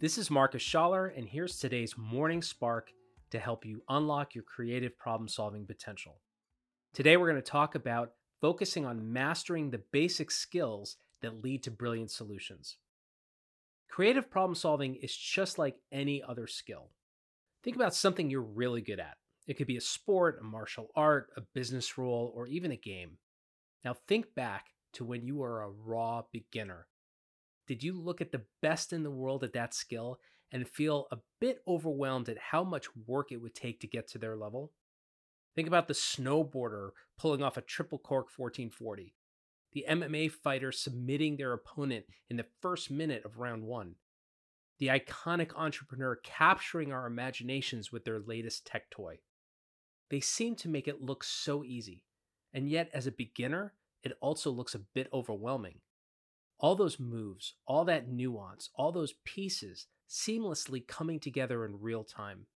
This is Marcus Schaller, and here's today's morning spark to help you unlock your creative problem solving potential. Today, we're going to talk about focusing on mastering the basic skills that lead to brilliant solutions. Creative problem solving is just like any other skill. Think about something you're really good at. It could be a sport, a martial art, a business role, or even a game. Now, think back to when you were a raw beginner did you look at the best in the world at that skill and feel a bit overwhelmed at how much work it would take to get to their level? Think about the snowboarder pulling off a triple cork 1440, the MMA fighter submitting their opponent in the first minute of round one, the iconic entrepreneur capturing our imaginations with their latest tech toy. They seem to make it look so easy, and yet as a beginner, it also looks a bit overwhelming all those moves, all that nuance, all those pieces seamlessly coming together in real time.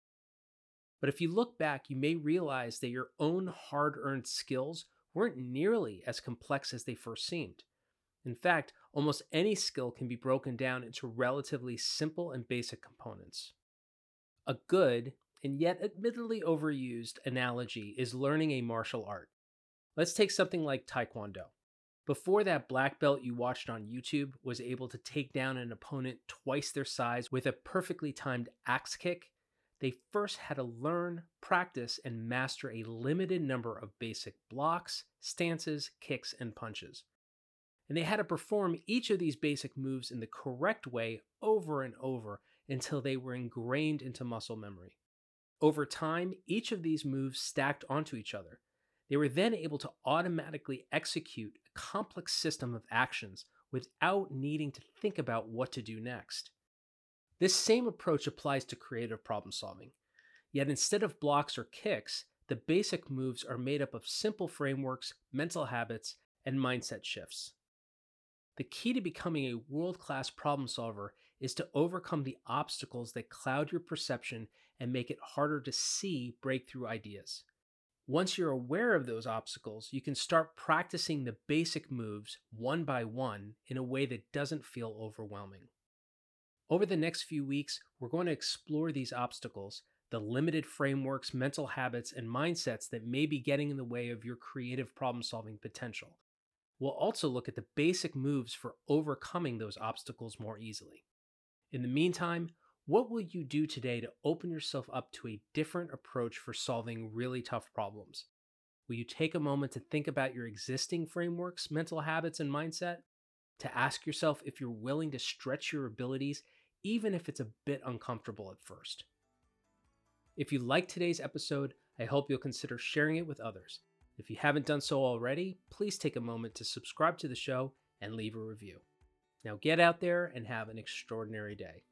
But if you look back, you may realize that your own hard earned skills weren't nearly as complex as they first seemed. In fact, almost any skill can be broken down into relatively simple and basic components. A good, and yet admittedly overused, analogy is learning a martial art. Let's take something like Taekwondo. Before that black belt you watched on YouTube was able to take down an opponent twice their size with a perfectly timed axe kick, they first had to learn, practice, and master a limited number of basic blocks, stances, kicks, and punches. And they had to perform each of these basic moves in the correct way over and over until they were ingrained into muscle memory. Over time, each of these moves stacked onto each other, they were then able to automatically execute a complex system of actions without needing to think about what to do next. This same approach applies to creative problem solving. Yet instead of blocks or kicks, the basic moves are made up of simple frameworks, mental habits, and mindset shifts. The key to becoming a world class problem solver is to overcome the obstacles that cloud your perception and make it harder to see breakthrough ideas. Once you're aware of those obstacles, you can start practicing the basic moves one by one in a way that doesn't feel overwhelming. Over the next few weeks, we're going to explore these obstacles, the limited frameworks, mental habits, and mindsets that may be getting in the way of your creative problem solving potential. We'll also look at the basic moves for overcoming those obstacles more easily. In the meantime, what will you do today to open yourself up to a different approach for solving really tough problems? Will you take a moment to think about your existing frameworks, mental habits, and mindset? To ask yourself if you're willing to stretch your abilities, even if it's a bit uncomfortable at first. If you liked today's episode, I hope you'll consider sharing it with others. If you haven't done so already, please take a moment to subscribe to the show and leave a review. Now get out there and have an extraordinary day.